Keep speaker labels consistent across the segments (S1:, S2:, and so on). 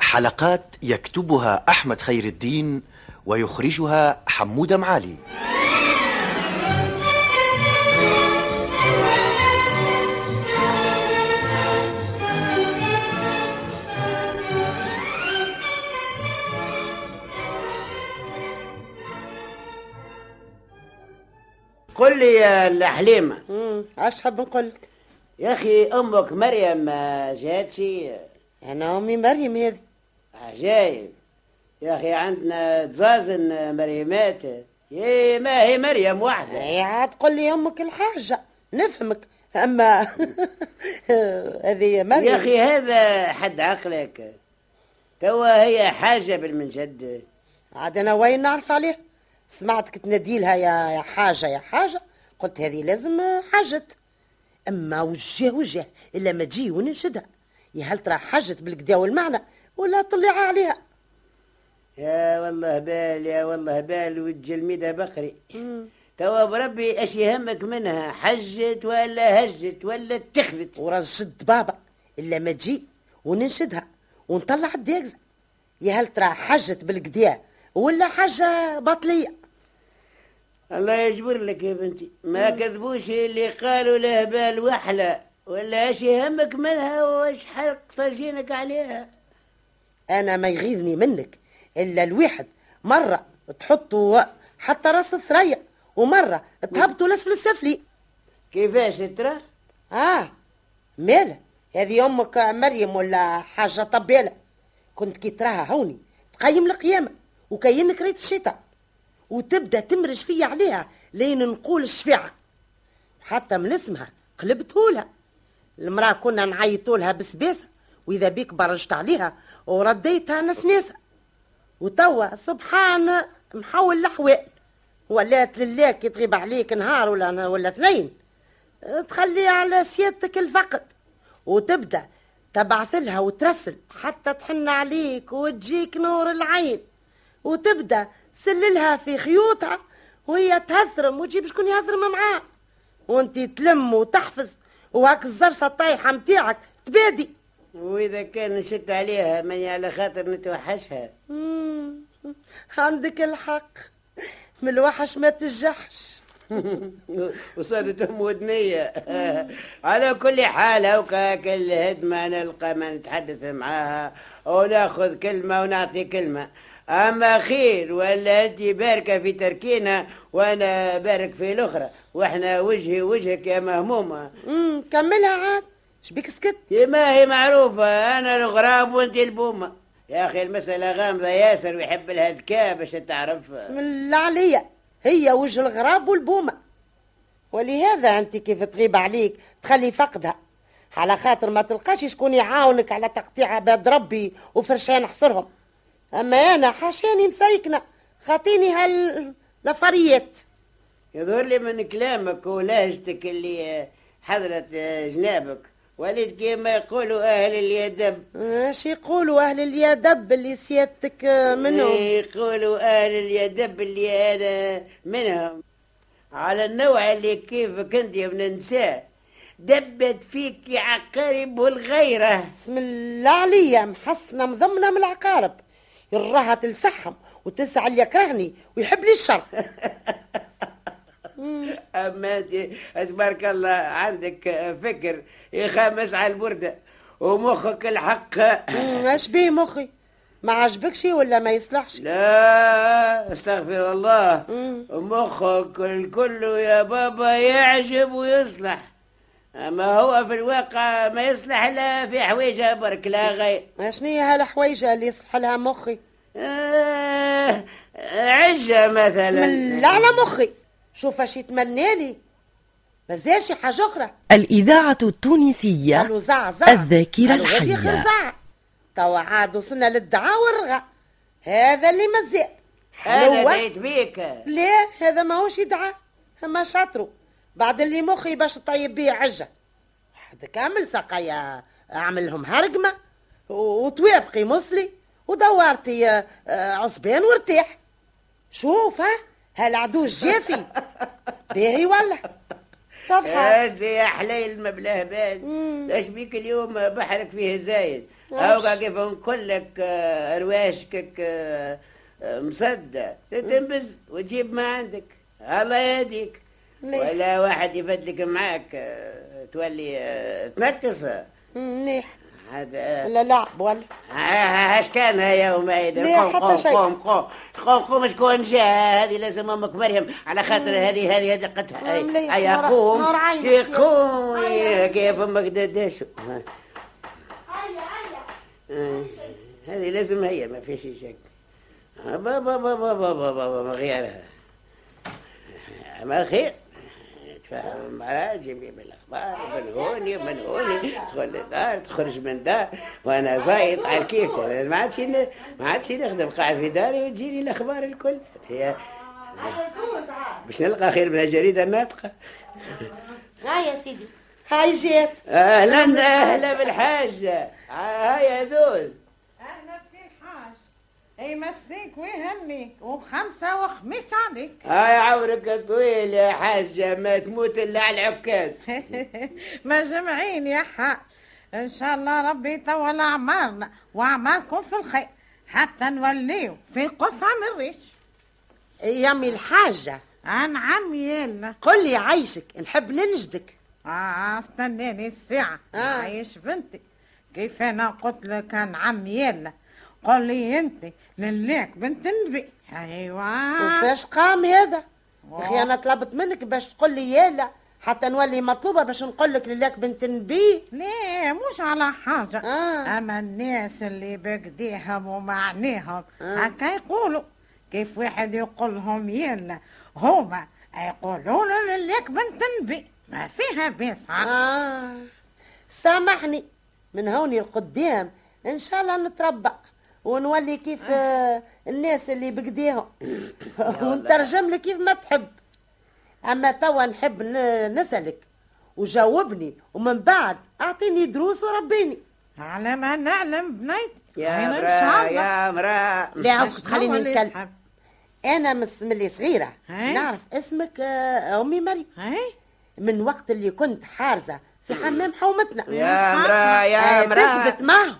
S1: حلقات يكتبها أحمد خير الدين ويخرجها حمودة معالي.
S2: قل لي يا الحليمة
S3: اش تحب نقول لك.
S2: يا أخي أمك مريم ما جاتش
S3: أنا أمي مريم هذه.
S2: عجايب. يا أخي عندنا تزازن مريمات. يا ما هي مريم واحدة
S3: هي عاد تقول لي أمك الحاجة. نفهمك. أما هذه مريم.
S2: يا أخي هذا حد عقلك. توا هي حاجة بالمنجد
S3: عاد أنا وين نعرف عليها سمعتك تناديلها يا يا حاجة يا حاجة. قلت هذه لازم حاجت أما وجه وجه إلا ما تجي وننشدها يا هل ترى حاجت بالكدا والمعنى ولا طلع عليها؟
S2: يا والله بال يا والله بال والجلميدة بقري. توا بربي اش يهمك منها حجت ولا هجت ولا اتخذت
S3: ورجد بابا إلا ما تجي وننشدها ونطلع الديكزة يا هل ترى حجت بالكدا ولا حاجة باطلية؟
S2: الله يجبر لك يا بنتي. ما كذبوش اللي قالوا له بال وحلة. ولا إيش يهمك منها وايش حرق طاجينك عليها؟
S3: أنا ما يغيظني منك إلا الواحد مرة تحطوا حتى راس الثريا ومرة تهبطوا لاسفل السفلي.
S2: كيفاش ترى؟
S3: آه ماله. هذه أمك مريم ولا حاجة طبيلة؟ كنت كي تراها هوني تقيم القيامة وكاينك ريت الشتاء وتبدأ تمرج فيا عليها لين نقول الشفيعه حتى من اسمها قلبتهولها. المرأة كنا نعيطولها بسباسه وإذا بيك برجت عليها ورديتها نسناسه وتوا سبحان محول الاحوال ولات لله كي تغيب عليك نهار ولا ولا اثنين. تخلي على سيادتك الفقد. وتبدأ تبعث لها وترسل حتى تحن عليك وتجيك نور العين. وتبدأ تسللها في خيوطها وهي تهثرم وتجيب شكون يهثرم معاها. وانت تلم وتحفظ وهاك الزرصه الطايحه متاعك تبادي.
S2: وإذا كان نشد عليها ماني على خاطر نتوحشها.
S3: عندك الحق. من الوحش ما تجحش.
S2: وصارت أم ودنية. على كل حال هوكا كل هدمة نلقى ما نتحدث معاها وناخذ كلمة ونعطي كلمة. أما خير ولا انت باركه في تركينا وأنا بارك في الأخرى. وإحنا وجهي وجهك يا مهمومة.
S3: مم. كملها عاد. شبيك سكت؟
S2: يا ما هي معروفة أنا الغراب وأنت البومة. يا أخي المساله غامضة ياسر ويحب لها ذكاء باش تعرف؟
S3: بسم الله عليا. هي وجه الغراب والبومة. ولهذا أنت كيف تغيب عليك؟ تخلي فقدها. على خاطر ما تلقاش شكون يعاونك على تقطيع عباد ربي وفرشان حصرهم. اما أنا حاشاني مسيكنه خاطيني هال لفريات
S2: يظهر لي من كلامك ولهجتك اللي حضرت جنابك. وليد كما يقولوا أهل اليدب.
S3: إيش يقولوا أهل اليدب اللي سيادتك منهم؟
S2: يقولوا أهل اليدب اللي أنا منهم. على النوع اللي كيفك أنت يا ابن النساء. دبت فيك عقارب والغيرة.
S3: بسم الله عليا محصنة مضمنة من العقارب. يراها تلسحهم وتلسع اللي يكرهني ويحب لي الشر.
S2: أما أنت تبارك الله عندك فكر يخمس على البرده ومخك الحق.
S3: اش بيه مخي؟ ما عجبكش ولا ما يصلحش؟
S2: لا أستغفر الله. مخك الكل يا بابا يعجب ويصلح. اما هو في الواقع ما يصلح الا في حويجة برك لا غير.
S3: شنو هي هالحويجه اللي يصلح لها مخي؟
S2: آه عجة مثلا.
S3: بسم الله على مخي. شوف اش يتمنى لي. فزاش شي حاجة أخرى.
S4: الإذاعة التونسية
S3: قالوا زع زع.
S4: الذاكرة
S3: قالوا غادي
S4: الحية.
S3: خرزع توا عاد وصلنا للدعاء والرغى. هذا اللي
S2: أنا
S3: حلوة.
S2: بيك.
S3: لا هذا ماهوش يدعى. اما شاطرو بعد اللي مخي باش طيب بيه عجة. حد كامل ساقيا اعملهم هرقمة و- وتوافقي مصلي ودورتي آه، آه، عصبان وارتاح شوف ها هالعدو الجافي باهي ولا؟ تضحك
S2: هذا يا حليل ما بلاه بال. إيش بيك اليوم بحرك فيه زايد؟ أو كيف نقول لك آه، رواشكك مصدى تنبز وتجيب ما عندك. الله يهديك.
S3: ليه؟
S2: ولا واحد يفدلك معاك آه، تولي آه، تنكس
S3: منيح
S2: هذا
S3: ولا لعب ولا
S2: اش كان يومئذ
S3: لا،
S2: قوم قوم. قوم قوم. قوم قوم شكون جاء هذه لازم أمك مريم. على خاطر هذه هذه هذه قدها
S3: مليح. نور-
S2: قوم.
S3: هيا.
S2: كيف أمك؟ ددش هذه لازم هي ما فيش شك. بابا بابا بابا بابا ما غيرها. ما خير. جيبي بالاخبار من هوني من هوني تدخل للدار تخرج من دار. وأنا زايد على كيف ما عادش ما عادش نخدم قاعد في داري وتجيني الأخبار الكل. هي باش نلقى خير من الجريده الناطقه
S3: ها يا سيدي. هاي جات
S2: أهلا أهلا بالحاجة. هاي يا زوز.
S5: يمسيك ويهنيك وخمسة وخميس عليك.
S2: هاي عمرك طويل يا حاجة ما تموت إلا على العكاز.
S5: مجمعين يا حق إن شاء الله ربي يطول أعمارنا وأعماركم في الخير حتى نوليو في قفة من ريش
S3: يامي الحاجة.
S5: عن عم يلا.
S3: قل لي عيشك نحب ننجدك.
S5: آه استناني الساعة.
S3: آه.
S5: عايش بنتي. كيف أنا قلت لك عن عم يلا. قل لي انت لليك بنت النبي. أيوه.
S3: وفاش قام هذا؟
S5: آه.
S3: أخي أنا طلبت منك باش تقول لي يالا حتى نولي مطلوبة باش نقول لك لله بنت النبي.
S5: ليه؟ مش على حاجة.
S3: آه.
S5: أما الناس اللي بقديهم ومعنيهم
S3: آه.
S5: هكا يقولوا. كيف واحد يقول لهم يلا هما يقولوا له لك بنت النبي. ما فيها بيسعة
S3: آه. سامحني من هوني القدام إن شاء الله نتربى. ونولي كيف آه الناس اللي بقديهم ونترجم لك كيف ما تحب. أما توا نحب ن- نسألك وجاوبني ومن بعد أعطيني دروس وربيني.
S5: على ما نعلم بنيتي
S2: يا مرا
S5: شاء الله.
S2: يا مرا
S3: لا
S5: هو اللي
S3: نتكلم. أنا مس من اللي صغيرة.
S5: هاي.
S3: نعرف اسمك آه، أمي مريم. من وقت اللي كنت حارزة في حمام حومتنا.
S2: يا مرا يا
S3: آه،
S2: مرا
S3: تثبت معه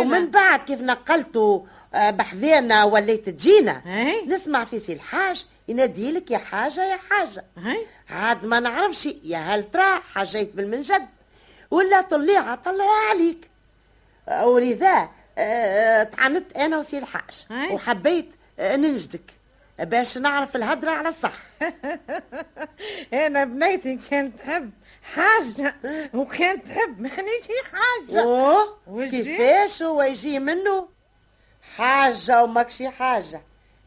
S3: ومن بعد كيف نقلتوا آه، بحذانا وليت تجينا. نسمع في سي الحاج ينادي لك يا حاجة يا حاجة.
S5: هاي.
S3: عاد ما نعرفش يا هل ترى حاجيت بالمنجد ولا طليعه طلعوا عليك. آه، ولذا آه، تعنت أنا وسي الحاج. وحبيت آه، ننجدك باش نعرف الهدرة على الصح.
S5: أنا بنيتي كانت تحب حاجة وكانت تحب مانيش حاجة. أوه؟
S3: كيفاش هو يجي منه؟ حاجة وماكشي حاجة.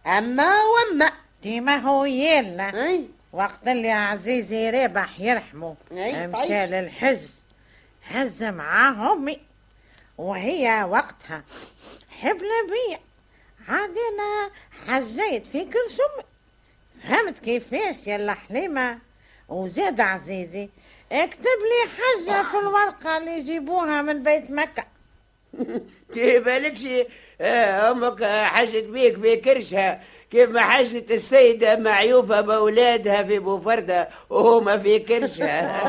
S3: أما وما
S5: ديما هو يلا وقت اللي عزيزي رابح يرحمه. مشى. للحج حز معاه امي وهي وقتها حبلة بيا عاد أنا حجيت في كرشمي فهمت كيفاش يا حليمة؟ وزاد عزيزي اكتب لي حاجة في الورقة اللي يجيبوها من بيت مكة.
S2: بالكش أمك حجت بيك في كرشها كيف ما حجت السيدة معيوفة بأولادها في بوفردة وهما في كرشها.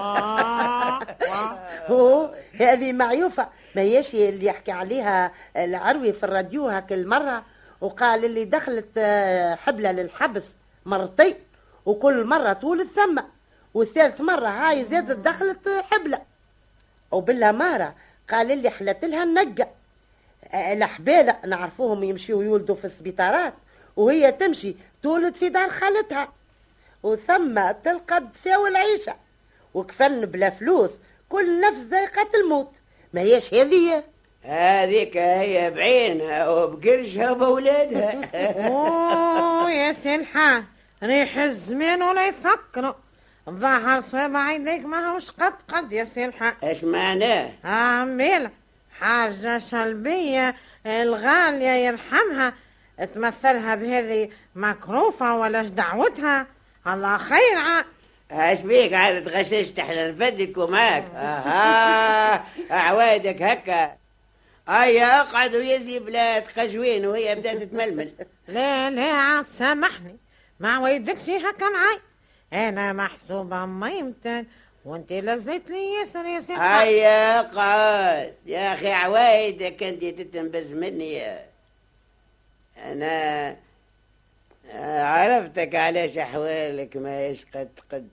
S3: هو هذه معيوفة ما هيش اللي يحكي عليها العروي في الراديو هاك المرة وقال اللي دخلت آه، حبلة للحبس. مرتين وكل مرة طول الثمة والثالث مرة هاي زادت دخلت حبلة. وبالأمارة قال اللي حلت لها النقة. آه، الحبالة نعرفوهم يمشيوا يولدوا في السبيطارات وهي تمشي تولد في دار خالتها. وثم تلقى الدفا والعيشة. وكفن بلا فلوس كل نفس ذائقة الموت. ما هيش هذه؟
S2: هذيك هي بعينها وبقرشها وبأولادها
S5: أوه يا سلحان ريح الزمان ولا يفكروا. ظهر صواب عينيك ما هوش قد قد يا سي الحاج
S2: إيش معناه؟
S5: عميلة حاجة سلبية الغالية يرحمها. تمثلها بهذه مكروفة ولاش دعوتها؟ الله خير ع...
S2: إيش بيك؟ عاد تغششت إحنا نفدك وماك. أها عوايدك هكا. هيا اقعد ويزي بلاد قجوين وهي بدات تململ
S5: لا لا عاد سامحني. ما ويدكش هكا معاي؟ أنا محسوبة ميمتك وأنت لزيت لي ياسر يا سي الحاج
S2: هيا اقعد يا أخي عوايدك أنت تتنبز مني. أنا عرفتك علاش احوالك ما قد قد.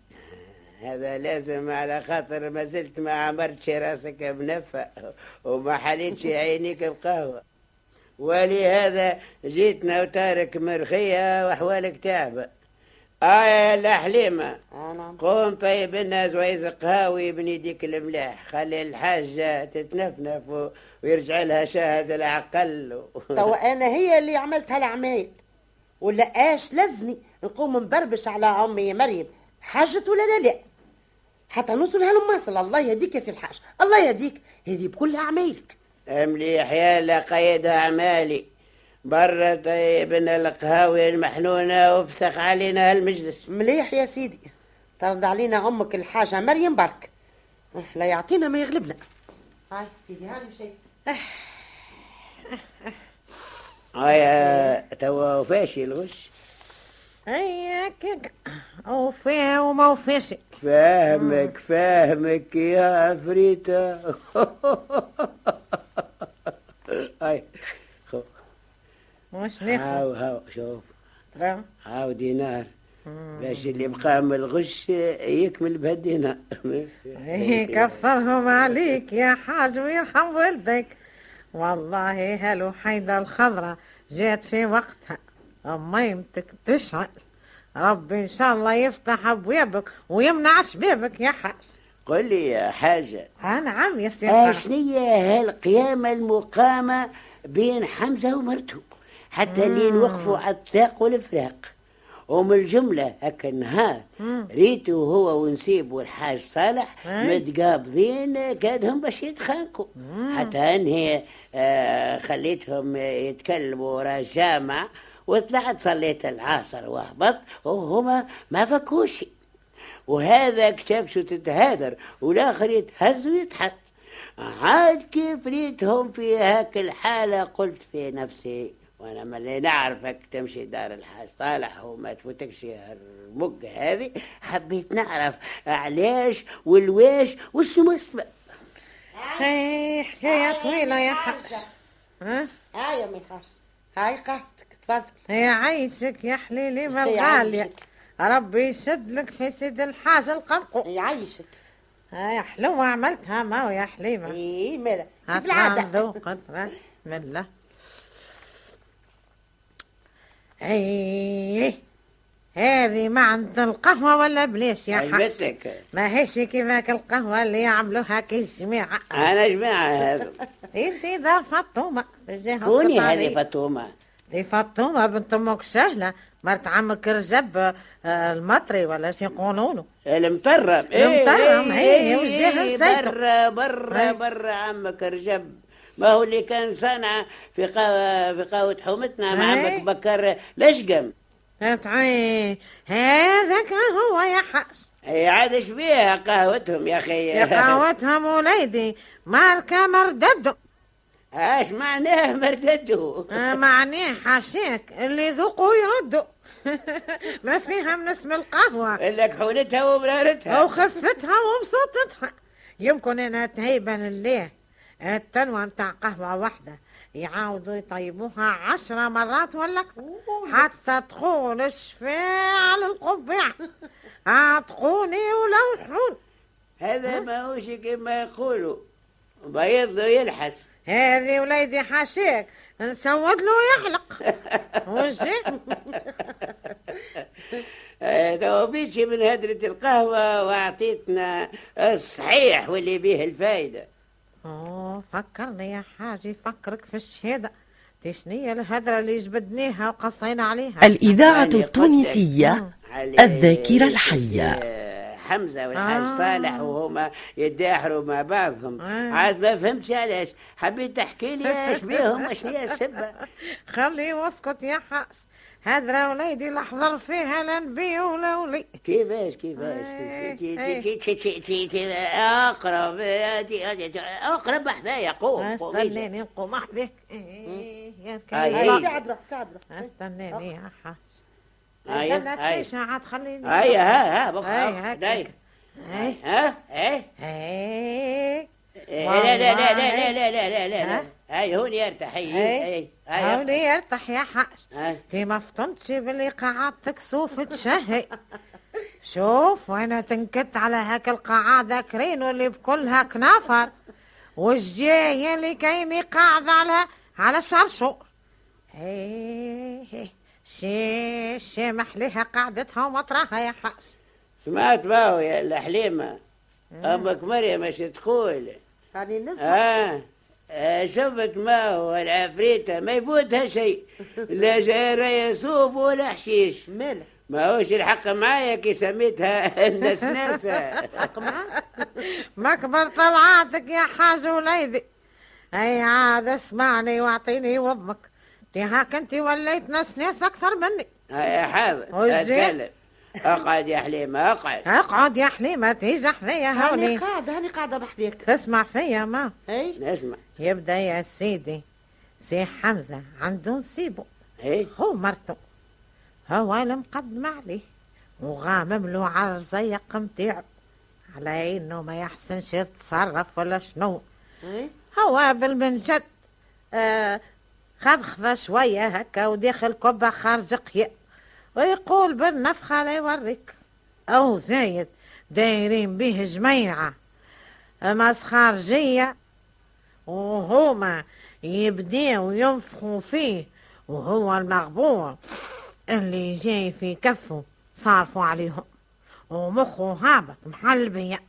S2: هذا لازم على خاطر ما زلت ما عمرتش راسك بنفة وما حليتش عينيك بقهوة. ولهذا جيتنا وتارك مرخية وأحوالك تعبة آه يا حليمة. قوم طيب لنا زويز قهاوي بن يديك الملاح. خلي الحاجة تتنفنف ويرجع لها شاهد العقل.
S3: توا أنا هي اللي عملت هالعمايل ولا إيش لزني. نقوم نبربش على أمي مريم. حاجت ولا لا؟ لا. حتى نوصل هالمواصل الله يهديك يا سي الحاج. الله يهديك. هذه بكل أعمالك.
S2: مليح يا قيدها اعمالي برا طيب لنا القهاوي المحنونة وفسخ علينا هالمجلس
S3: مليح يا سيدي. ترد علينا أمك الحاجة مريم برك. لا يعطينا ما يغلبنا. هاي سيدي هاني مشيت.
S2: هيا توا فاشي الغش.
S5: هيا كيك وفيها وما وفيش
S2: فاهمك فاهمك يا عفريتة هاي خو.
S5: مش نفهم
S2: هاو هاو شوف. هاو دينار. باش اللي بقى من الغش يكمل بهالدينار.
S5: إيه كثرهم عليك يا حاج ويرحم والدك. والله هلو حيدة الخضرة جات في وقتها. أميمتك تشعل. ربي إن شاء الله يفتح أبوابك ويمنع شبابك يا حاج.
S2: قل لي يا حاجة.
S5: آه نعم يا سي
S2: آه
S5: الحاج.
S2: شنية هالقيامة المقامة بين حمزة ومرته حتى اللي وقفوا على الطلاق والفراق. ومن الجملة هكا النهار ريتو هو ونسيب والحاج صالح
S5: أي.
S2: متقابضين كادهم باش يتخانقوا. حتى انهي آه خليتهم يتكلموا ورا الجامع. وطلعت صليت العصر وهبط وهما ما فكوش وهذا كتاب شو تتهادر والآخر يتهز ويتحط عاد كيف ريتهم في هاك الحالة؟ قلت في نفسي وأنا ملي نعرفك تمشي دار الحاج صالح وما تفوتكش المق هذه. حبيت نعرف علاش والواش وشو السبب
S5: هاي حكاية طويلة يا حاج. ها
S3: هاي يا مي الحاج هاي قهوتك تفضل
S5: يا عيشك يا حليلي ما الغالية. ربي يشد لك في سيد الحاج القرقو
S3: يعيشك
S5: هاي حلوة عملتها ما يا حليمة.
S3: إيه مالا كيف العادة.
S5: قطرة الله إيه هذه ما عند القهوة ولا بلاش يا حاج؟ ما هيش كيفاك القهوة اللي يعملوها كي الجماعة
S2: أنا جماعة هذا
S5: انت ذا فطومة
S2: كوني. هذه فطومة
S5: دي فطومة بنت أمك سهلة مرت عمك رجب آه، المطري ولا شي يقولوا له
S2: المطرم
S5: المطرم، إيه، وجهه نسيته.
S2: برا برا
S5: إيه.
S2: برا عمك رجب. ما هو اللي كان صنع في قهوة في قهوة حومتنا مع
S5: إيه.
S2: عمك بكر لشقم
S5: هذاك هو يا حاج.
S2: عاد بيها قهوتهم يا أخي؟
S5: يا قهوتها موليدي ماركة
S2: إيش معناه مردده؟
S5: آه، معناه حاشاك اللي يذوقوا يردوا ما فيها من اسم القهوة.
S2: لك حولتها ومرارتها.
S5: وخفتها ومصوتتها. يمكن أنها تهيبا لله. التنوى متاع قهوة واحدة. يعاودوا يطيبوها عشرة مرات ولا. حتى تقول الشفاع للقبع اعتقوني ولوحون.
S2: هذا ما هوش كما يقولوا. بيض يلحس.
S5: هذه وليدي حاشاك نسود له يحلق وجه.
S2: تو بيتشي من هدرة القهوة وأعطيتنا الصحيح واللي بيه الفايدة.
S5: أوه فكرني يا حاجي فكرك في الشهادة. تشنية الهدرة اللي جبدناها وقصينا عليها؟
S4: الإذاعة. التونسية الذاكرة الحية.
S2: يا حمزة والحاج
S5: آه.
S2: صالح وهما يداحروا مع بعضهم.
S5: آه.
S2: عاد ما فهمتش علاش. حبيت تحكي لي إيش بيهم إيش هي السبة.
S5: خليه واسكت يا حاس. هذا وليدي لحظر فيها لا نبي ولا ولي
S2: كيفاش كيفاش أقرب أقرب حذايا قوم قوم.
S5: استناني نقوم احذيك إيه، يا
S3: قاعد روح.
S5: استناني يا حاس.
S2: هيا
S5: استنى
S2: هيا.
S5: تشيش عاد خليني.
S2: هيا ها ها بقى
S5: هاك.
S2: داي
S5: هاي
S2: ها
S5: هاي
S2: إيه، لا لا لا لا لا. لا لا لا لا.
S5: ها؟
S2: هاي هون يرتاح هي
S5: هوني يرتاح يا
S2: هاي
S5: تي ما فطنتش باللي قعدتك سوف تشهي. شوف وأنا تنكت على هاك القعادة كرينو اللي بكلها كنافر والجاية اللي كايني قاعدة على على شرشور. هي هي شي شي محليها قعدتها ومطرحها يا حاج.
S2: سمعت باو يا الحليمة. أمك مريم إيش تقول؟
S3: راني نسمع
S2: آه آه، شفت ما هو العفريتة ما يفوتها شيء. لا جارة يصوب ولا حشيش.
S3: مالك؟
S2: ما هوش الحق معايا كي سميتها النسناسة
S3: حق معاك؟
S5: مكبر طلعاتك يا حاج وليدي. أي عاد اسمعني واعطيني وضمك. هاك انت وليت نسناس أكثر مني.
S2: يا حاضر. أتكلم. أقعد يا حليمة أقعد.
S5: أقعد يا حليمة تيجي حذيا
S3: هاني
S5: هوني.
S3: قاعدة هاني قاعدة بحذيك.
S5: تسمع فيا ما.
S3: هاي
S2: نسمع.
S5: يبدأ يا سيدي. سي حمزة عنده نصيبه
S2: إيه
S5: هو مرته هو المقدم عليه. وغامم له على الزيق متاعه على إنه ما يحسنش يتصرف ولا شنو. هو بالمنجد. آه خبخبة شوية هكا وداخل كبة خارج قيا ويقول بالنفخة لا يوريك. أو زايد دايرين به جميعة. مسخرجية وهما يبداو ينفخوا فيه وهو المغبور اللي جاي في كفه صارفوا عليهم. ومخه هابط محل بيا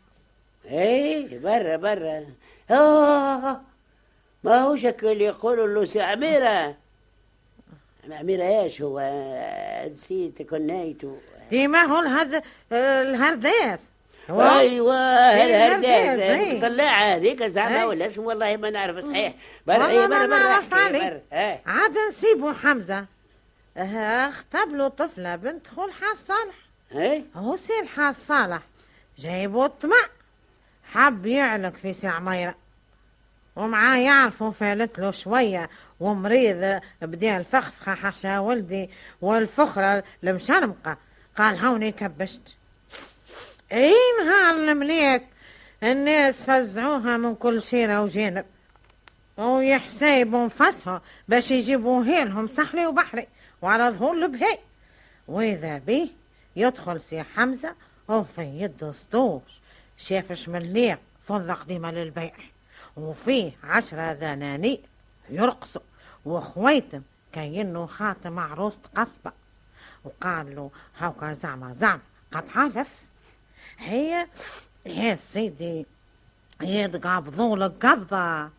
S2: إيه برا برا. آه. ما هو شكل يقولوا له سي عميرة عميرة إيش هو؟ نسيت كنيته
S5: ديما هو الهد... الهرداس هو؟ إيه،
S2: الهرداس
S5: الهرداس، إيه.
S2: طلع هذيك زعما
S5: إيه.
S2: ولا اسم؟ والله ما نعرف صحيح برا برا برا
S5: عاد نسيبو حمزة. آه، اختب له طفلة بنت خو الحاج صالح
S2: إيه.
S5: هو سي الحاج صالح جايبو الطمع. حب يعلق في سي عميرة ومعاه يعرفوا فالت له شوية ومريض بدا الفخفخة حشا ولدي والفخرة المشرمقة. قال هوني كبشت. اي نهار المليك الناس فزعوها من كل شيرة وجانب ويحسيبوا نفسها باش يجيبوا لهم سحلي وبحري وعلى ظهور البهي وإذا بيه يدخل سي حمزة وفي يده سطوش شافش مليق فضة قديمة للبيع. وفيه عشرة ذنانير يرقصوا وخويتم كأنه خاتم عروسة قصبة وقال له هاكا زعما زعما قد حلف. هي يا سيدي يتقبضوا لك قبضة.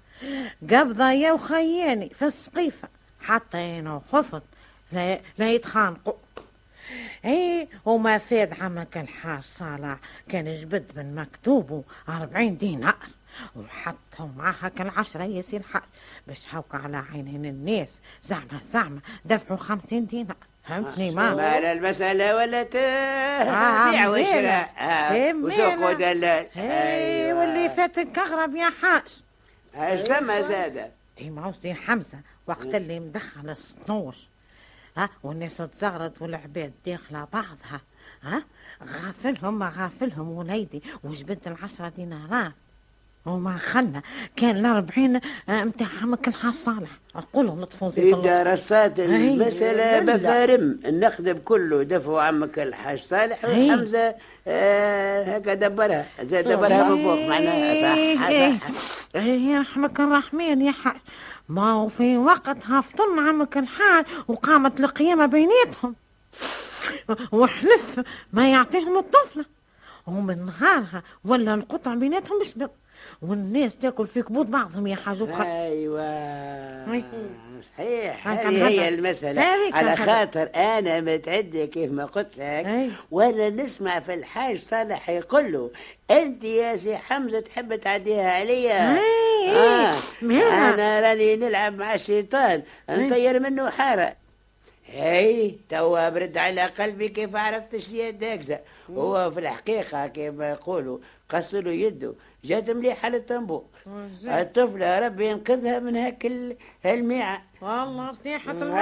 S5: قبضة يا وخياني في السقيفة. حتى أنا خفت لا, لا يتخانقوا. إيه وما فاد عمك الحاج صالح كان جبد من مكتوبه أربعين دينار. وحطهم معها كان عشرة ياسين الحاج باش هوك على عينين الناس. زعما زعما. دفعوا خمسين دينار. فهمتني ما؟
S2: ما لا المسألة ولا
S5: آه،
S2: بيع. وشراء آه، وسوق. ودلال
S5: إيه واللي فاتك اغرب يا حاج.
S2: إيش ثم زاد
S5: ديما وسي حمزة. وقت اللي مدخل السطوش ها والناس تزغرت والعباد داخلة بعضها. ها غافلهم ما غافلهم وليدي. وجبت العشرة دينارات؟ وما خلنا. كان الأربعين آه، متاع عمك الحاج صالح. أقولهم لطفوا زيت
S2: رصات المسألة. بفارم النقد كله. دفعوا عمك الحاج صالح. وحمزة آه هكا دبرها. زي دبرها من فوق معناها صح صح
S5: إيه يا رحمك الرحمن يا حاج. ما هو في وقتها فطن عمك الحاج وقامت القيامة بيناتهم. وحلف ما يعطيهم الطفلة. ومن نهارها ولا القطع بيناتهم بشبل والناس تاكل في كبود بعضهم يا حاج وخ...
S2: أيوه.
S5: هاي.
S2: صحيح هذه هي. المسألة. على. خاطر أنا متعدة كيف ما قلت لك. وأنا نسمع في الحاج صالح يقول له أنت يا سي حمزة تحب تعديها عليا؟ آه. أنا راني نلعب مع الشيطان. نطير منه حارة. أي توا برد على قلبي كيف عرفت الشيء داكزة هو في الحقيقة كيف يقولوا قصوا له يده. جات مليحة للطنبور الطفلة ربي ينقذها من هاك ال- هالميعة.
S5: والله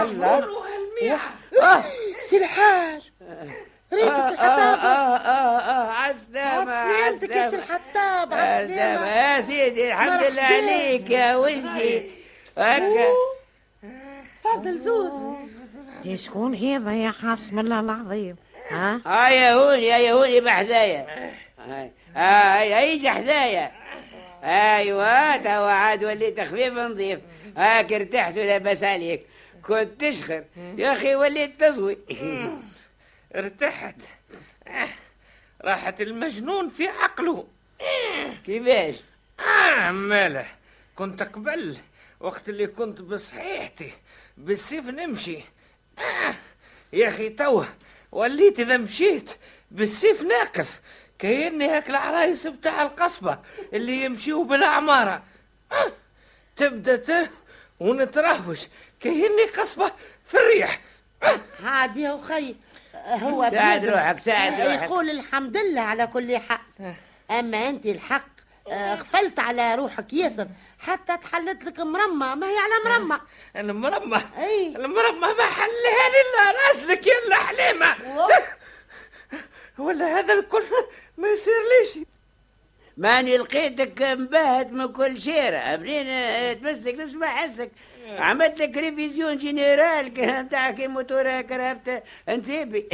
S2: والله.
S5: المشهور
S2: آه.
S3: سي الحاج ريتو سي
S2: آه
S3: الحطاب
S2: آه آه عالسلامة
S3: عسلامتك يا سي. الحطاب عسلامة
S2: يا سيدي الحمد لله. عليك يا ولدي. هكا
S3: تفضل زوز.
S5: دي شكون هذا يا حاج بسم الله العظيم ها؟
S2: يا هوني يا يا هوني بحذايا هاي هاي هيجي حذايا أيوه توا عاد وليت خفيف نظيف. هاك ارتحت ولاباس عليك. كنت تشخر. يا أخي وليت تزوي
S6: ارتحت. آه، راحت المجنون في عقله.
S2: كيفاش؟
S6: آه ماله. كنت قبل وقت اللي كنت بصحيحتي. بالسيف نمشي. آه يا أخي توه وليت إذا مشيت بالسيف ناقف. كأني هاك العرايس بتاع القصبة اللي يمشيوا بالعمارة. آه تبدأ ت... ونترهوش. كأني قصبة في الريح. آه
S3: عادي يا أخي هو
S2: ساعد روحك، ساعد روحك.
S3: يقول الحمد لله على كل حال أما أنت الحق آه، غفلت على روحك ياسر حتى تحلت لك مرمى. ما هي على مرمى.
S6: المرمى؟
S3: أي.
S6: المرمى ما حلها لي الا راجلك يا الحليمه ولا هذا الكل ما يصير ليش؟
S2: ماني لقيتك مبهت من كل شيرة منين تمسك؟ تسمع حسك؟ عملت لك révision générale نتاع كي موتور كرهبت نسيبي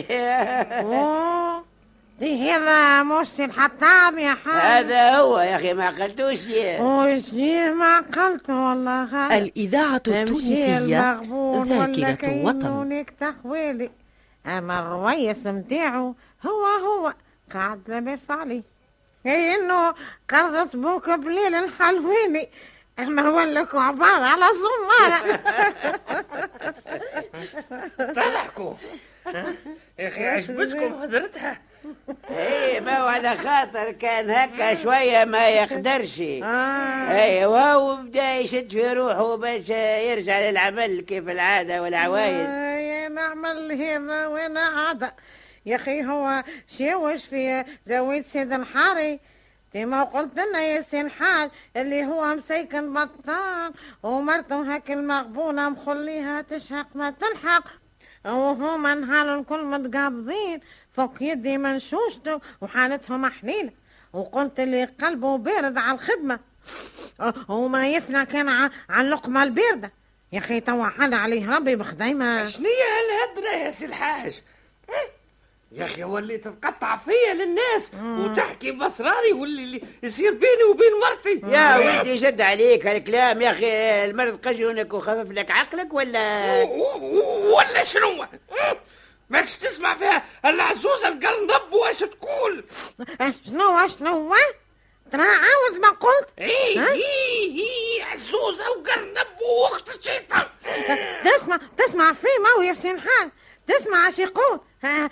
S5: دي هذا مش سي الحطاب يا حاج.
S2: هذا هو يا أخي ما قلتوش ليه
S5: وشي ما قلته والله. خالد
S4: الإذاعة التونسية ذاكرة وطن.
S5: أما الرويس متاعو هو هو. قاعد لاباس عليه كأنه قرضت بوك بليل الحلواني اما هو لك عبارة على زمارة.
S6: تضحكوا؟ يا أخي عجبتكم هدرتها
S2: إيه ما هو على خاطر كان هكا شوية ما يقدرش.
S5: آه.
S2: إيه وهو بدأ يشد في روحه باش يرجع للعمل كيف العادة والعوايد.
S5: آه، يا نعمل هذا وأنا عادة يا أخي هو شاوش في زويد سيد الحاري؟ ما قلت لنا يا سين حال اللي هو مسيكن بطال ومرته هاك المغبونة مخليها تشهق ما تلحق. وهما نهار الكل متقابضين فوق يدي منشوشته وحالتهم حنينة وقلت اللي قلبه بارد على الخدمة. وما يفنى كان على اللقمة الباردة. يا أخي توا حل عليه ربي بخديمة.
S6: شنية هالهدرة يا سي الحاج؟ يا أخي وليت تقطع فيا للناس وتحكي بأسراري واللي اللي يصير بيني وبين مرتي.
S2: يا ولدي شد عليك هالكلام يا أخي المرض قجونك وخفف لك عقلك ولا؟
S6: ولا شنو؟ ماكش تسمع فيها؟ العزوزة القرنب واش تقول؟
S5: شنو شنو ترى عاود ما قلت. إيه؟
S6: إيه إيه عزوزة وقرنب وأخت الشيطان.
S5: تسمع تسمع في مو يا سنحان تسمع اش يقول ها-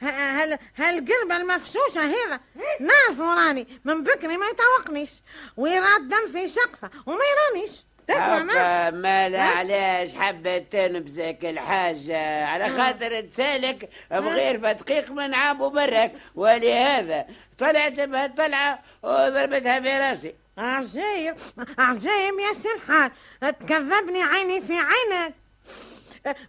S5: هال- هالقربة المفشوشة هذا؟ نعرفه راني من بكري ما يتوقنيش. ويراد دم في شقفة وما يرانيش. تسمع ما؟ ها؟
S2: علاش حبة تنبزك الحاجة؟ على خاطر تسالك بغير دقيق من عام وبرك. ولهذا طلعت بها طلعة وضربتها براسي
S5: عجايب عجايب يا سنحان تكذبني عيني في عينك.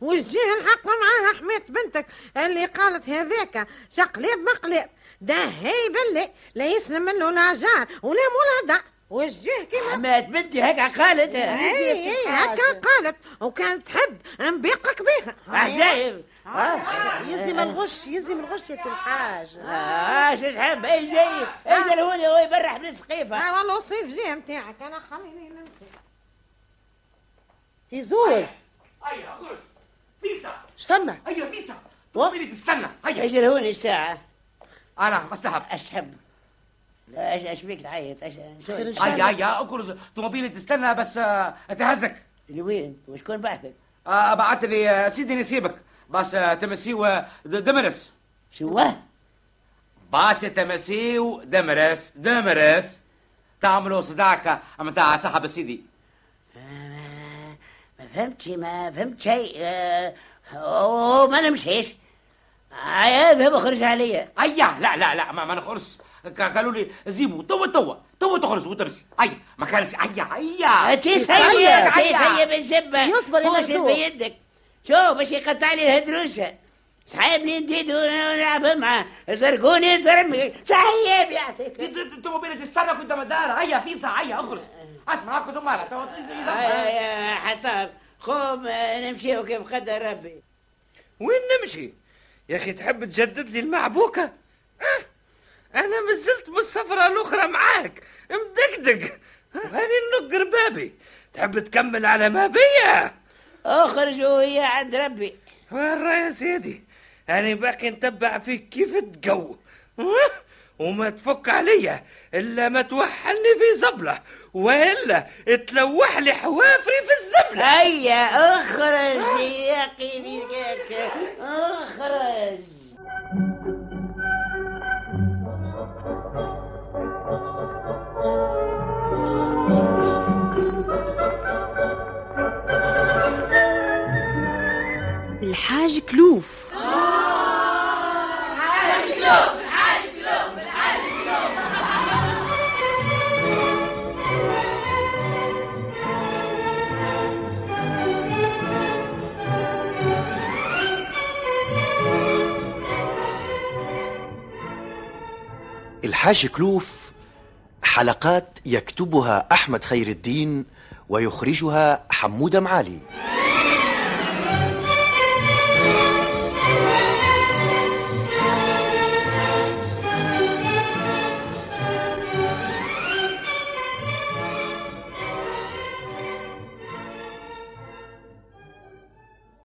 S5: وجيه الحق معاها حماية بنتك اللي قالت هذاك شقلب مقلب ده هي بالله لا يسلم منه لا جار ولا مولى وجيه كيما
S2: مات بنتي هكا قالت.
S5: اي اي هكا قالت. وكانت تحب نبيقك بيها
S2: عجايب آه.
S3: يزم الغش يزم الغش يا سي الحاج.
S2: آه شو تحب أي جاي أجل هوني هو يبرح بالسقيفة.
S5: آه والله الصيف جاي متاعك أنا خليني نمشي
S3: تيزوز
S7: هيا خرج. فيسا
S3: شفما
S7: هيا فيسا طوبي تستنى. هيا.
S2: أجل هوني الساعة؟
S7: أنا بس ذهب
S2: اشحب إيش إيش بيك تعيط إيش
S3: خير
S7: هيا هيا اكرز طوموبيلي تستنى بس آه، أتهزك.
S2: لوين وشكون بعثك؟
S7: آه، بعت لي آه، سيدي نسيبك. باش آه، تمسيو دمرس.
S2: شو
S7: باش تمسيو دمرس دمرس. تعملوا صداقة متاع صاحب سيدي.
S2: ما ما فهمتش ما فهمت شيء آه، وما نمشيش. هيا اذهب اخرج عليا.
S7: هيا لا لا لا ما, ما نخرس ك- قالوا لي زيبوا توا توا توا تخرج وتمشي. هيا ما كان هيا هيا
S2: تي سيء
S7: هيا،
S2: تي
S7: هيا.
S2: سيء بالزبة.
S3: يصبر يا.
S2: بيدك. شو باش يقطع لي الهدروسة صاحبني نديد ونلعب معاه زرقوني زرمي صاحب يعطيك
S7: الطوموبيلة تستنى قدام الدار هيا فيسا هيا اخرج. اسمع
S2: يا يا حطاب. قوم نمشيو كيف قدر ربي.
S6: وين نمشي؟ يا أخي تحب تجدد لي المعبوكة؟ أه؟ أنا مازلت بالسفرة الأخرى معاك. مدقدق. هاني النق ربابي. تحب تكمل على ما بيا؟
S2: اخرج وهي عند ربي.
S6: وين راه يا سيدي أنا باقي نتبع فيك كيف تقو؟ وما تفك عليا إلا ما توحلني في زبلة. وإلا تلوح لي حوافري في الزبلة.
S2: هيا أخرج يا قيمي أخرج.
S8: الحاج كلوف.
S1: الحاج كلوف حلقات يكتبها أحمد خير الدين ويخرجها حمودة معالي.